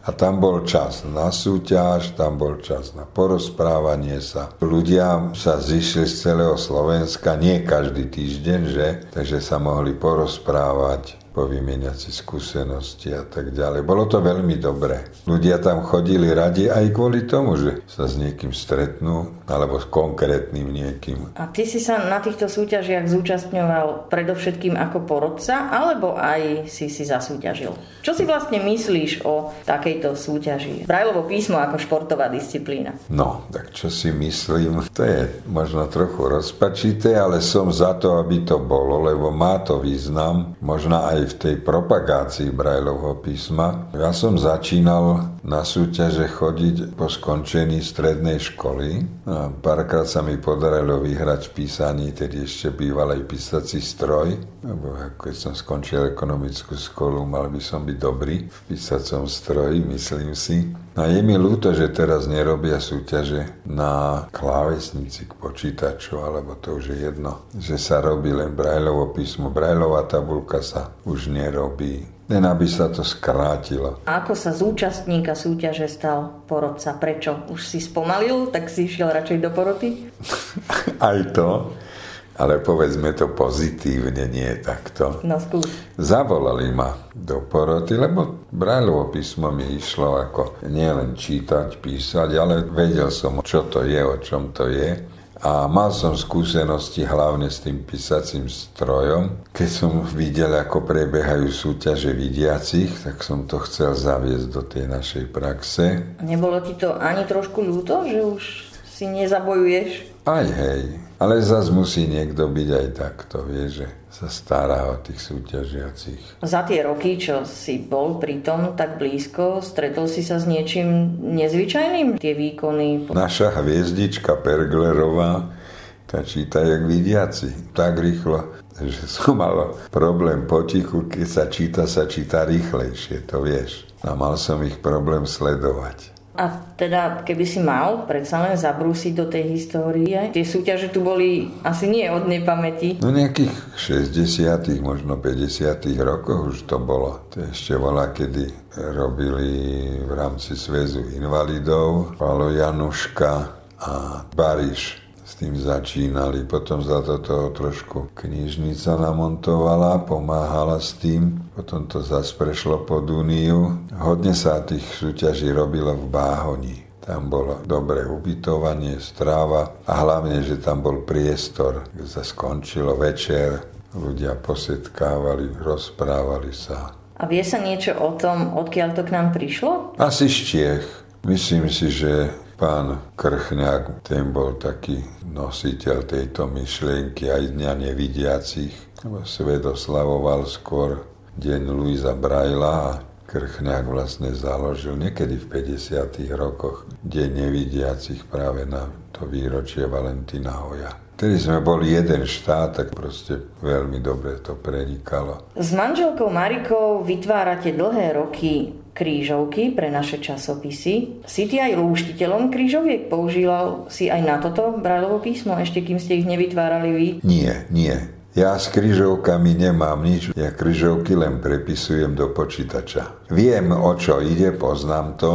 A tam bol čas na súťaž, tam bol čas na porozprávanie sa. Ľudia sa zišli z celého Slovenska, nie každý týždeň, že? Takže sa mohli porozprávať, povymieňať si skúsenosti a tak ďalej. Bolo to veľmi dobré. Ľudia tam chodili radi aj kvôli tomu, že sa s niekým stretnú, alebo s konkrétnym niekým. A ty si sa na týchto súťažiach zúčastňoval predovšetkým ako porodca, alebo aj si si zasúťažil? Čo si vlastne myslíš o takejto súťaži? Brajlovo písmo ako športová disciplína. No, tak čo si myslím? To je možno trochu rozpačité, ale som za to, aby to bolo, lebo má to význam. Možno aj v tej propagácii Brajlovho písma. Ja som začínal na súťaže chodiť po skončení strednej školy. A párkrát sa mi podarilo vyhrať v písaní, tedy ešte býval aj písací stroj, lebo keď som skončil ekonomickú školu, mal by som byť dobrý v písacom stroji, myslím si. A je mi ľúto, že teraz nerobia súťaže na klávesnici k počítaču, alebo to už je jedno, že sa robí len Brajlovo písmo. Brajlová tabulka sa už nerobí. Len aby sa to skrátilo. A ako sa z účastníka súťaže stal porodca? Prečo? Už si spomalil, tak si išiel radšej do poroty? Aj to ale povedzme to pozitívne, nie takto. No skús. Zavolali ma do poroty, lebo Brajlovo písmo mi išlo ako nielen čítať, písať, ale vedel som, čo to je, o čom to je. A mal som skúsenosti hlavne s tým písacím strojom. Keď som videl, ako prebiehajú súťaže vidiacich, tak som to chcel zaviesť do tej našej praxe. Nebolo ti to ani trošku ľúto, že už si nezabojuješ? Aj hej, ale zas musí niekto byť aj takto, vie, že sa stará o tých súťažiacich. Za tie roky, čo si bol pri tom tak blízko, stretol si sa s niečím nezvyčajným? Tie výkony? Naša hviezdička Perglerová, tá číta jak vidiaci, tak rýchlo, že som mal problém potichu, keď sa číta, sa číta rýchlejšie, to vieš. A mal som ich problém sledovať. A teda, keby si mal predsa len zabrúsiť do tej histórie, tie súťaže tu boli asi nie od nepamäti. No nejakých 60 možno 50 rokoch už to bolo. To ešte bola, kedy robili v rámci Svezu invalidov Palo Januška a Bariš tým začínali. Potom za to toho trošku knižnica namontovala, pomáhala s tým. Potom to zase prešlo pod Úniu. Hodne sa tých súťaží robilo v Báhoni. Tam bolo dobré ubytovanie, stráva a hlavne, že tam bol priestor, kde sa skončilo večer, ľudia posetkávali, rozprávali sa. A vie sa niečo o tom, odkiaľ to k nám prišlo? Asi z Čiech. Myslím si, že Pán Krchňák, ten bol taký nositeľ tejto myšlienky aj dňa nevidiacich, lebo svet oslavoval skôr deň Luisa Braila a Krchňák vlastne založil niekedy v 50. rokoch deň nevidiacich práve na to výročie Valentína Hoja. Vtedy sme boli jeden štát, tak proste veľmi dobre to prenikalo. S manželkou Marikou vytvárate dlhé roky krížovky pre naše časopisy. Si ty aj lúštiteľom krížoviek? Používal si aj na toto Brajlovo písmo, ešte kým ste ich nevytvárali vy? Nie, nie. Ja s kryžovkami nemám nič, ja kryžovky len prepisujem do počítača. Viem, o čo ide, poznám to,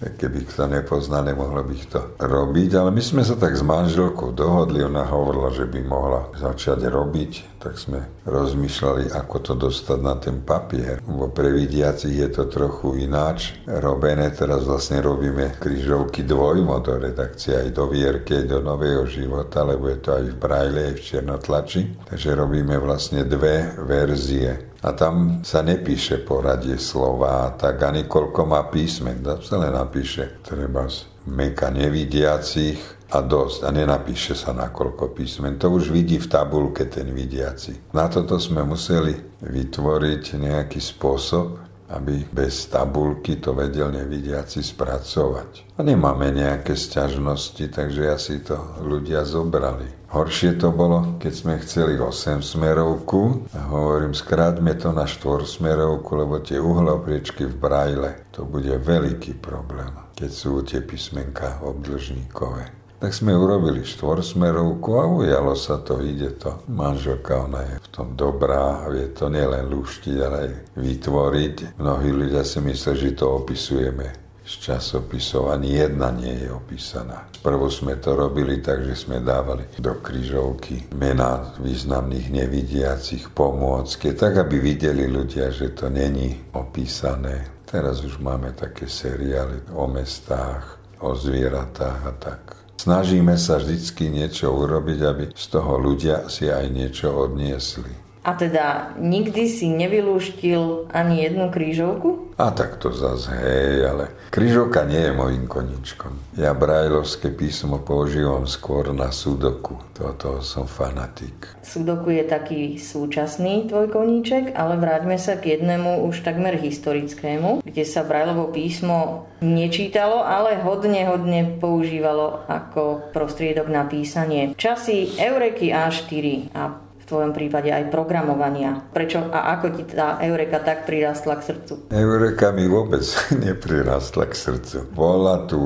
že keby kto nepozná, nemohlo by to robiť, ale my sme sa tak s manželkou dohodli, ona hovorila, že by mohla začať robiť, tak sme rozmýšľali, ako to dostať na ten papier, lebo pre vidiacich je to trochu ináč robené, teraz vlastne robíme kryžovky dvojmo do redakcie aj do Vierky, do Nového života, lebo je to aj v Braille, aj v Černotlači, takže robíme vlastne dve verzie a tam sa nepíše poradie slova, tak ani koľko má písmen. Tam sa len napíše, treba meka nevidiacich a dosť. A nenapíše sa na koľko písmen. To už vidí v tabulke ten vidiaci. Na toto sme museli vytvoriť nejaký spôsob, aby bez tabulky to vedel nevidiaci spracovať. A nemáme nejaké sťažnosti, takže asi to ľudia zobrali. Horšie to bolo, keď sme chceli 8 smerovku a hovorím, skrátme to na 4 smerovku, lebo tie uhlopriečky v brajle, to bude veľký problém, keď sú tie písmenka obdlžníkové. Tak sme urobili štvorsmerovku a ujalo sa to, ide to. Manželka, ona je v tom dobrá, vie to nielen lúštiť, ale aj vytvoriť. Mnohí ľudia si myslia, že to opisujeme z časopisov ani jedna nie je opísaná. Prvo sme to robili tak, že sme dávali do kryžovky mená významných nevidiacich pomôcky, tak aby videli ľudia, že to není opísané. Teraz už máme také seriály o mestách, o zvieratách a tak. Snažíme sa vždycky niečo urobiť, aby z toho ľudia si aj niečo odniesli. A teda nikdy si nevylúštil ani jednu krížovku? A tak to zase, hej, ale krížovka nie je mojim koničkom. Ja brajlovské písmo používam skôr na sudoku. Toto som fanatik. Sudoku je taký súčasný tvoj koníček, ale vráťme sa k jednému už takmer historickému, kde sa brajlovo písmo nečítalo, ale hodne, hodne používalo ako prostriedok na písanie. Časy Eureky A4 a tvojom prípade aj programovania. Prečo a ako ti tá Eureka tak prirastla k srdcu? Eureka mi vôbec neprirastla k srdcu. Bola tu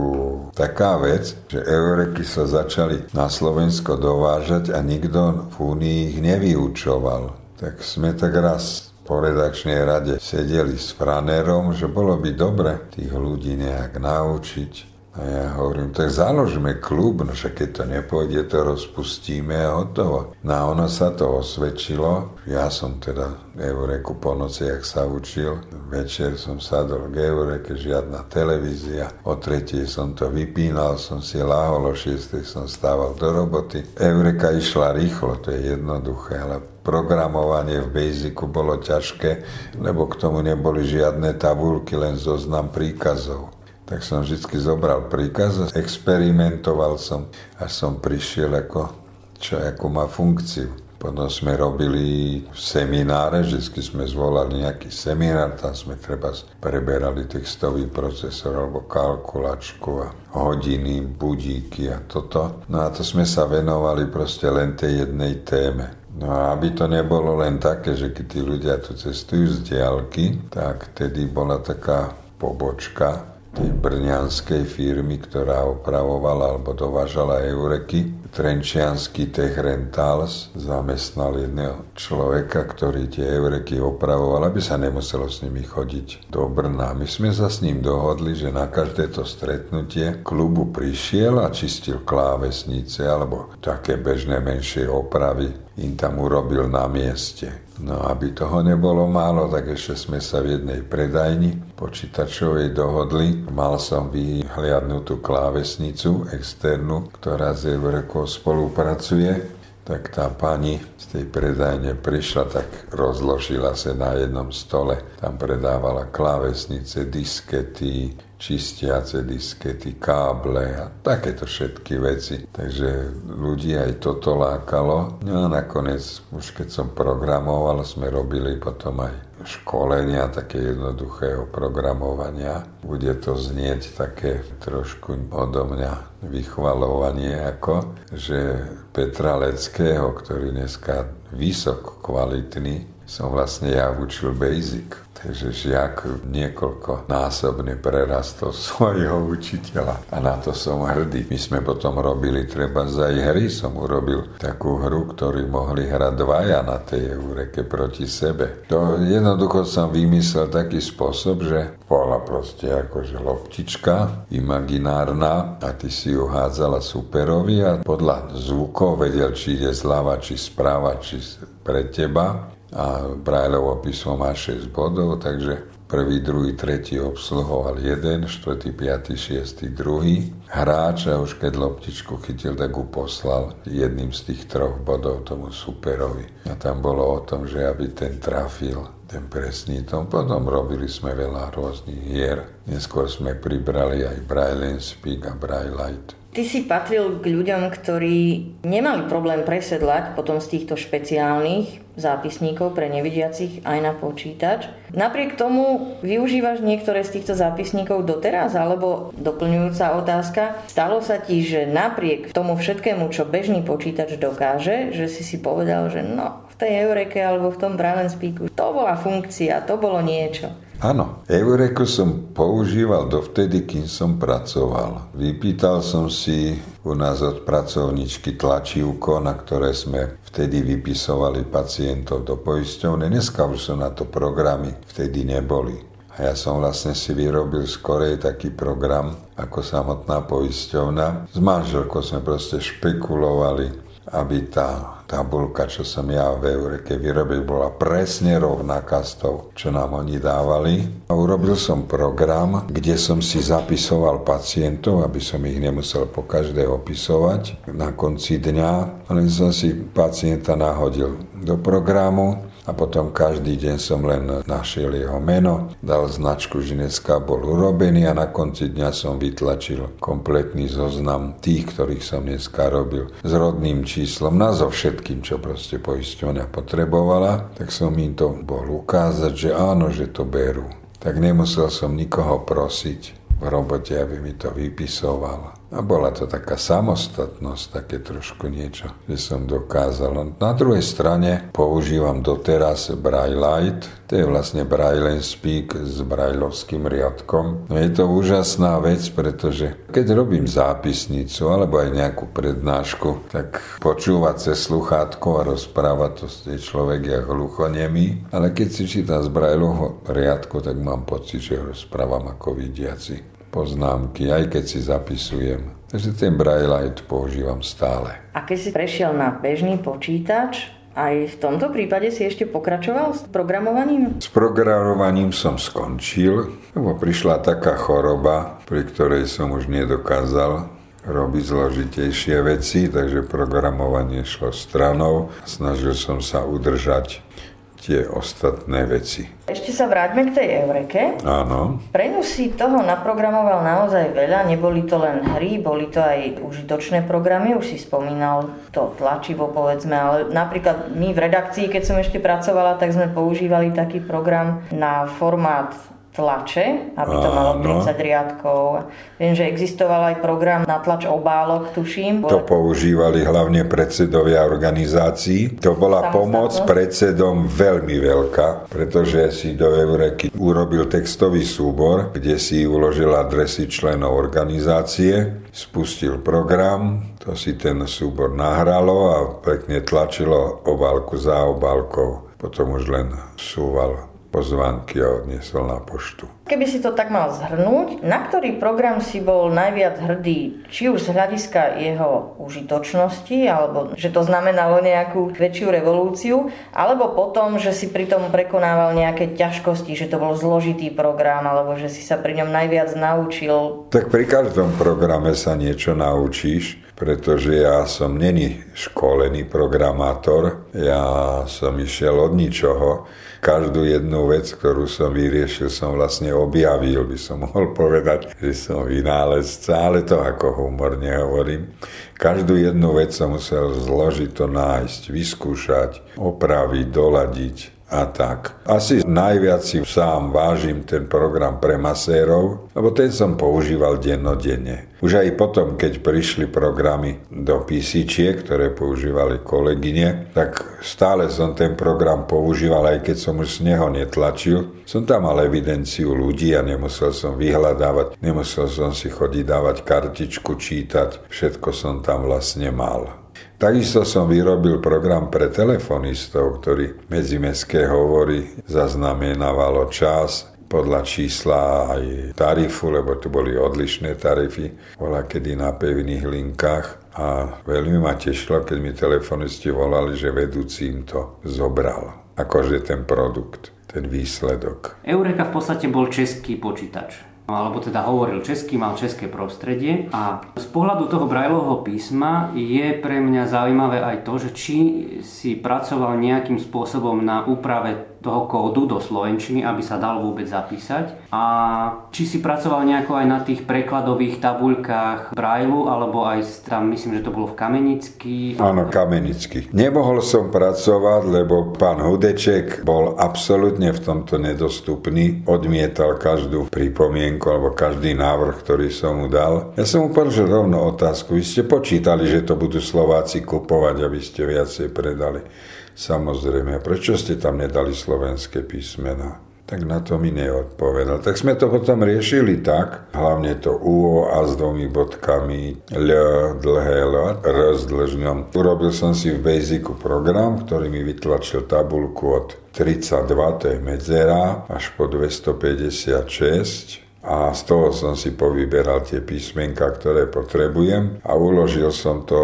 taká vec, že Eureky sa začali na Slovensko dovážať a nikto v Únii ich nevyučoval. Tak sme tak raz po redakčnej rade sedeli s Franerom, že bolo by dobre tých ľudí nejak naučiť a ja hovorím, tak založme klub, no však keď to nepôjde, to rozpustíme a hotovo. No a ono sa to osvedčilo. Ja som teda Eureku po noci, jak sa učil. Večer som sadol k Eureke, žiadna televízia. O tretej som to vypínal, som si láhol, o šiestej som stával do roboty. Eureka išla rýchlo, to je jednoduché, ale programovanie v Basicu bolo ťažké, lebo k tomu neboli žiadne tabulky, len zoznam príkazov. Tak som vždy zobral príkaz a experimentoval som, až som prišiel ako, čo, ako má funkciu. Potom sme robili semináre, vždy sme zvolali nejaký seminár, tam sme treba preberali textový procesor alebo kalkulačku a hodiny, budíky a toto. No a to sme sa venovali proste len tej jednej téme. No a aby to nebolo len také, že keď tí ľudia tu cestujú z diálky, tak tedy bola taká pobočka, tej brňanskej firmy, ktorá opravovala alebo dovážala eureky. Trenčianský Tech Rentals zamestnal jedného človeka, ktorý tie eureky opravoval, aby sa nemuselo s nimi chodiť do Brna. My sme sa s ním dohodli, že na každé to stretnutie klubu prišiel a čistil klávesnice alebo také bežné menšie opravy im tam urobil na mieste. No aby toho nebolo málo, tak ešte sme sa v jednej predajni počítačovej dohodli. Mal som vyhliadnutú klávesnicu externú, ktorá s Evrekou spolupracuje tak tá pani z tej predajne prišla, tak rozložila sa na jednom stole. Tam predávala klávesnice, diskety, čistiace diskety, káble a takéto všetky veci. Takže ľudí aj toto lákalo. No a nakoniec, už keď som programoval, sme robili potom aj školenia, také jednoduchého programovania. Bude to znieť také trošku odo mňa vychvalovanie, ako že Petra Leckého, ktorý dneska vysoko kvalitný, som vlastne ja učil Basic Takže žiak niekoľko násobne prerastol svojho učiteľa a na to som hrdý. My sme potom robili treba za hry, som urobil takú hru, ktorú mohli hrať dvaja na tej eureke proti sebe. To jednoducho som vymyslel taký spôsob, že bola proste akože loptička imaginárna a ty si ju hádzala superovi a podľa zvukov vedel, či ide zľava, či správa, či pre teba a Brailleovo písmo má 6 bodov, takže prvý, druhý, tretí obsluhoval jeden, štvrtý, piatý, šiestý, druhý. Hráč a už keď loptičku chytil, tak ju poslal jedným z tých troch bodov tomu superovi. A tam bolo o tom, že aby ten trafil ten presný tom. Potom robili sme veľa rôznych hier. Neskôr sme pribrali aj Braille Speak a Braille Light. Ty si patril k ľuďom, ktorí nemali problém presedlať potom z týchto špeciálnych zápisníkov pre nevidiacich aj na počítač. Napriek tomu využívaš niektoré z týchto zápisníkov doteraz, alebo doplňujúca otázka, stalo sa ti, že napriek tomu všetkému, čo bežný počítač dokáže, že si si povedal, že no, v tej Eureke alebo v tom Braille Speaku, to bola funkcia, to bolo niečo. Áno, Eureku som používal dovtedy, kým som pracoval. Vypýtal som si u nás od pracovničky tlačívko, na ktoré sme vtedy vypisovali pacientov do poisťovne. Dneska už sú na to programy, vtedy neboli. A ja som vlastne si vyrobil skorej taký program ako samotná poisťovna. S manželkou sme proste špekulovali, aby tá tabulka, čo som ja v Eureke vyrobil, bola presne rovnaká s tou, čo nám oni dávali. A urobil som program, kde som si zapisoval pacientov, aby som ich nemusel po každé opisovať na konci dňa. Len som si pacienta nahodil do programu a potom každý deň som len našiel jeho meno, dal značku, že dneska bol urobený a na konci dňa som vytlačil kompletný zoznam tých, ktorých som dneska robil s rodným číslom, na so všetkým, čo proste poisťovňa potrebovala, tak som im to bol ukázať, že áno, že to berú. Tak nemusel som nikoho prosiť v robote, aby mi to vypisoval a bola to taká samostatnosť, také trošku niečo, že som dokázal. Na druhej strane používam doteraz Braille Light, to je vlastne Braille Speak s brajlovským riadkom. No je to úžasná vec, pretože keď robím zápisnicu alebo aj nejakú prednášku, tak počúvať cez sluchátko a rozprávať to je človek jak hluchonemý, ale keď si čítam z Brailleho riadku, tak mám pocit, že rozprávam ako vidiaci poznámky, aj keď si zapisujem. Takže ten Braille Light používam stále. A keď si prešiel na bežný počítač, aj v tomto prípade si ešte pokračoval s programovaním? S programovaním som skončil, lebo prišla taká choroba, pri ktorej som už nedokázal robiť zložitejšie veci, takže programovanie šlo stranou. Snažil som sa udržať tie ostatné veci. Ešte sa vráťme k tej Eureke. Áno. Pre ňu si toho naprogramoval naozaj veľa, neboli to len hry, boli to aj užitočné programy, už si spomínal to tlačivo povedzme, ale napríklad my v redakcii, keď som ešte pracovala, tak sme používali taký program na formát tlače, aby to malo 30 riadkov. Viem, že existoval aj program na tlač obálok, tuším. To používali hlavne predsedovia organizácií. To bola pomoc predsedom veľmi veľká, pretože si do Eureky urobil textový súbor, kde si uložil adresy členov organizácie, spustil program, to si ten súbor nahralo a pekne tlačilo obálku za obálkou. Potom už len súval pozvánky a odniesol na poštu. Keby si to tak mal zhrnúť, na ktorý program si bol najviac hrdý, či už z hľadiska jeho užitočnosti, alebo že to znamenalo nejakú väčšiu revolúciu, alebo potom, že si pri tom prekonával nejaké ťažkosti, že to bol zložitý program, alebo že si sa pri ňom najviac naučil. Tak pri každom programe sa niečo naučíš pretože ja som není školený programátor, ja som išiel od ničoho každú jednu vec, ktorú som vyriešil, som vlastne objavil, by som mohol povedať, že som vynálezca, ale to ako humor nehovorím. Každú jednu vec som musel zložiť to nájsť, vyskúšať, opraviť, doladiť a tak. Asi najviac si sám vážim ten program pre masérov, lebo ten som používal dennodenne. Už aj potom, keď prišli programy do PC, ktoré používali kolegyne, tak stále som ten program používal, aj keď som už z neho netlačil. Som tam mal evidenciu ľudí a nemusel som vyhľadávať, nemusel som si chodiť dávať kartičku, čítať, všetko som tam vlastne mal. Takisto som vyrobil program pre telefonistov, ktorý medzimestské hovory zaznamenávalo čas, podľa čísla aj tarifu, lebo tu boli odlišné tarify, bola kedy na pevných linkách a veľmi ma tešilo, keď mi telefonisti volali, že vedúci im to zobral. Akože ten produkt, ten výsledok. Eureka v podstate bol český počítač alebo teda hovoril česky, mal české prostredie. A z pohľadu toho Brajlovho písma je pre mňa zaujímavé aj to, že či si pracoval nejakým spôsobom na úprave toho kódu do slovenčiny, aby sa dal vôbec zapísať. A či si pracoval nejako aj na tých prekladových tabuľkách Brajlu, alebo aj tam, myslím, že to bolo v Kamenický. Áno, Kamenický. Nemohol som pracovať, lebo pán Hudeček bol absolútne v tomto nedostupný. Odmietal každú pripomienku alebo každý návrh, ktorý som mu dal. Ja som mu položil rovno otázku. Vy ste počítali, že to budú Slováci kupovať, aby ste viacej predali. Samozrejme, prečo ste tam nedali slovenské písmena? Tak na to mi neodpovedal. Tak sme to potom riešili tak, hlavne to UO a s dvomi bodkami, L, dlhé L, R s dlžňom. Urobil som si v Basicu program, ktorý mi vytlačil tabulku od 32, to je medzera, až po 256 a z toho som si povyberal tie písmenka, ktoré potrebujem a uložil som to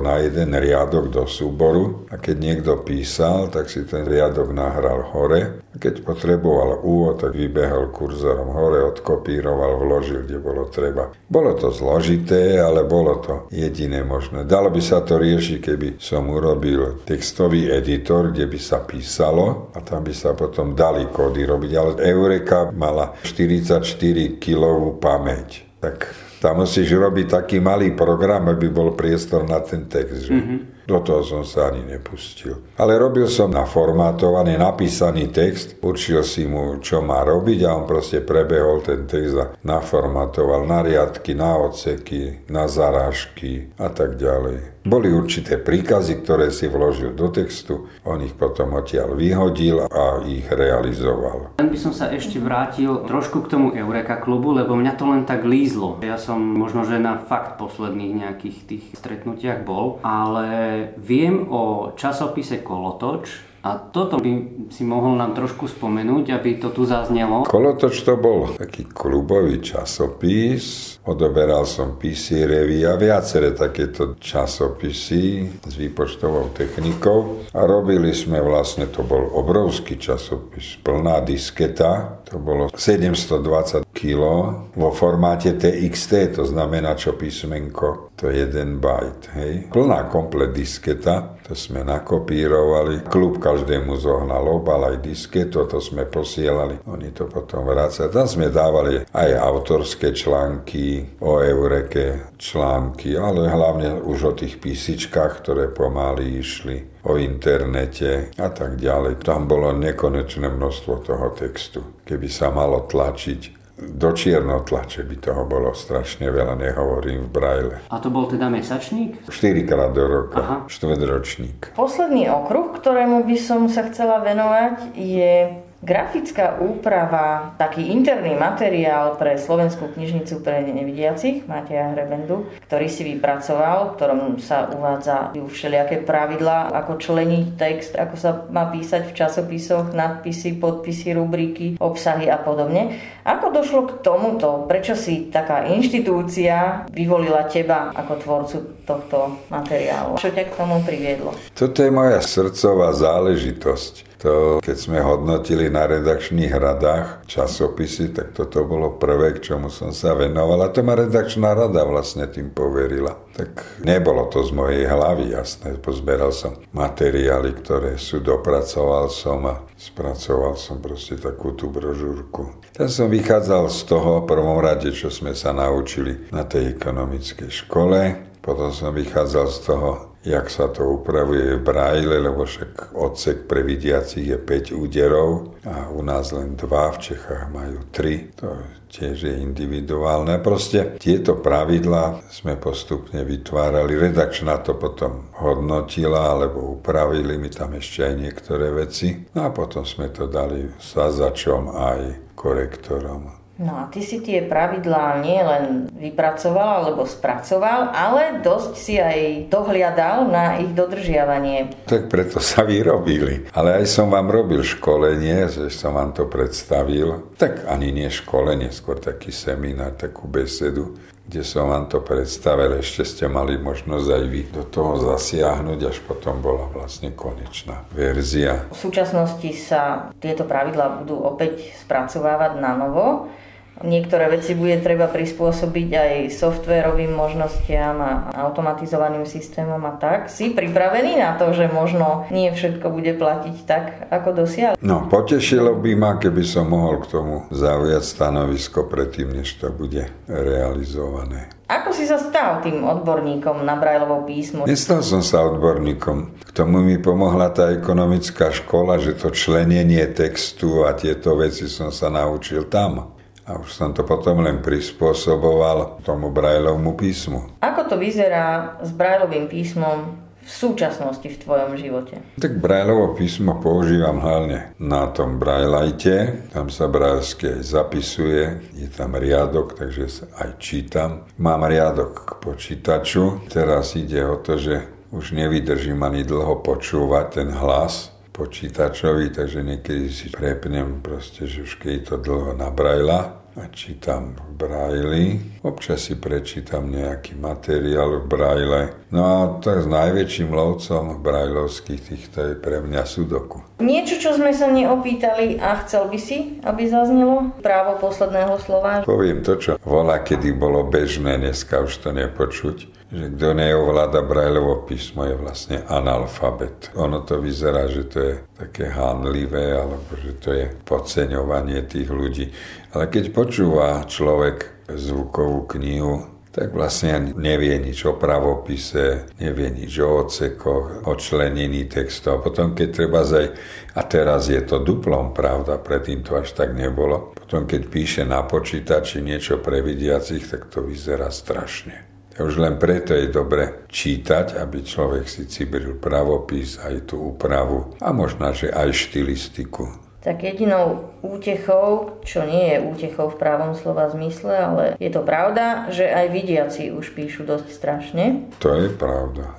na jeden riadok do súboru a keď niekto písal, tak si ten riadok nahral hore a keď potreboval úvod, tak vybehol kurzorom hore, odkopíroval, vložil, kde bolo treba. Bolo to zložité, ale bolo to jediné možné. Dalo by sa to riešiť, keby som urobil textový editor, kde by sa písalo a tam by sa potom dali kódy robiť, ale Eureka mala 44 kilovú pamäť. Tak tam musíš robiť taký malý program, aby bol priestor na ten text. Že? Mm-hmm. Do toho som sa ani nepustil. Ale robil som naformátovaný, napísaný text, určil si mu, čo má robiť a on proste prebehol ten text a naformatoval na riadky, na oceky, na zarážky a tak ďalej. Boli určité príkazy, ktoré si vložil do textu, on ich potom odtiaľ vyhodil a ich realizoval. Len by som sa ešte vrátil trošku k tomu Eureka klubu, lebo mňa to len tak lízlo. Ja som možno, že na fakt posledných nejakých tých stretnutiach bol, ale viem o časopise Kolotoč, a toto by si mohol nám trošku spomenúť, aby to tu zaznelo. Kolotoč to bol taký klubový časopis. Odoberal som PC Revy a viaceré takéto časopisy s výpočtovou technikou. A robili sme vlastne, to bol obrovský časopis, plná disketa. To bolo 720 kg vo formáte TXT, to znamená čo písmenko, to je 1 byte. Hej. Plná komplet disketa, to sme nakopírovali. Klubka každému zohnal obal, aj disketu, to sme posielali. Oni to potom vracali. Tam sme dávali aj autorské články o Eureke, články, ale hlavne už o tých písičkách, ktoré pomaly išli o internete a tak ďalej. Tam bolo nekonečné množstvo toho textu. Keby sa malo tlačiť do čiernotlače by toho bolo strašne veľa, nehovorím v brajle. A to bol teda mesačník? 4 krát do roka, Aha. štvrťročník. Posledný okruh, ktorému by som sa chcela venovať, je Grafická úprava, taký interný materiál pre Slovenskú knižnicu pre nevidiacich, Mateja Hrebendu, ktorý si vypracoval, v ktorom sa uvádza všelijaké pravidlá, ako členiť text, ako sa má písať v časopisoch, nadpisy, podpisy, rubriky, obsahy a podobne. Ako došlo k tomuto? Prečo si taká inštitúcia vyvolila teba ako tvorcu tohto materiálu? Čo ťa k tomu priviedlo? Toto je moja srdcová záležitosť. To, keď sme hodnotili na redakčných radách časopisy, tak toto bolo prvé, k čomu som sa venoval. A to ma redakčná rada vlastne tým poverila. Tak nebolo to z mojej hlavy jasné. Pozberal som materiály, ktoré sú, dopracoval som a spracoval som proste takú tú brožúrku. Tam som vychádzal z toho prvom rade, čo sme sa naučili na tej ekonomickej škole. Potom som vychádzal z toho, jak sa to upravuje v Braille, lebo však odsek pre vidiacich je 5 úderov a u nás len 2, v Čechách majú 3. To tiež je individuálne. Proste tieto pravidlá sme postupne vytvárali. Redakčná to potom hodnotila alebo upravili mi tam ešte aj niektoré veci. No a potom sme to dali sazačom aj korektorom. No a ty si tie pravidlá nie len vypracoval alebo spracoval, ale dosť si aj dohliadal na ich dodržiavanie. Tak preto sa vyrobili. Ale aj som vám robil školenie, že som vám to predstavil. Tak ani nie školenie, skôr taký seminár, takú besedu, kde som vám to predstavil. Ešte ste mali možnosť aj vy do toho zasiahnuť, až potom bola vlastne konečná verzia. V súčasnosti sa tieto pravidlá budú opäť spracovávať na novo. Niektoré veci bude treba prispôsobiť aj softvérovým možnostiam a automatizovaným systémom a tak. Si pripravený na to, že možno nie všetko bude platiť tak, ako dosiaľ? No, potešilo by ma, keby som mohol k tomu zaujať stanovisko predtým, než to bude realizované. Ako si sa stal tým odborníkom na Brajlovo písmo? Nestal som sa odborníkom. K tomu mi pomohla tá ekonomická škola, že to členenie textu a tieto veci som sa naučil tam. A už som to potom len prispôsoboval tomu Brajlovmu písmu. Ako to vyzerá s Brajlovým písmom v súčasnosti v tvojom živote? Tak Brajlovo písmo používam hlavne na tom Brajlajte. Tam sa brajlsky aj zapisuje, je tam riadok, takže sa aj čítam. Mám riadok k počítaču. Teraz ide o to, že už nevydržím ani dlho počúvať ten hlas, počítačovi, takže niekedy si prepnem proste, že už keď to dlho nabrajla a čítam v Braille. Občas si prečítam nejaký materiál v Braille. No a tak s najväčším lovcom brajlovských týchto je pre mňa sudoku. Niečo, čo sme sa neopýtali a chcel by si, aby zaznelo? Právo posledného slova? Poviem to, čo volá, kedy bolo bežné, dneska už to nepočuť že kto neovláda Brajlovo písmo je vlastne analfabet. Ono to vyzerá, že to je také hanlivé, alebo že to je podceňovanie tých ľudí. Ale keď počúva človek zvukovú knihu, tak vlastne nevie nič o pravopise, nevie nič o odsekoch, o členení textu. A potom, keď treba aj, a teraz je to duplom pravda, predtým to až tak nebolo, potom keď píše na počítači niečo pre vidiacich, tak to vyzerá strašne. Už len preto je dobre čítať, aby človek si cibril pravopis, aj tú úpravu a možno, že aj štilistiku. Tak jedinou útechou, čo nie je útechou v právom slova zmysle, ale je to pravda, že aj vidiaci už píšu dosť strašne. To je pravda.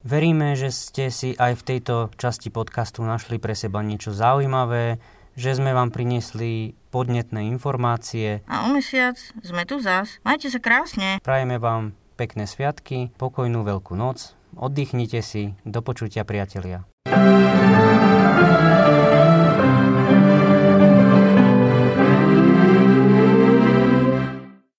Veríme, že ste si aj v tejto časti podcastu našli pre seba niečo zaujímavé, že sme vám priniesli podnetné informácie. A o mesiac sme tu zás. Majte sa krásne. Prajeme vám pekné sviatky, pokojnú veľkú noc, oddychnite si, do počutia priatelia. thank you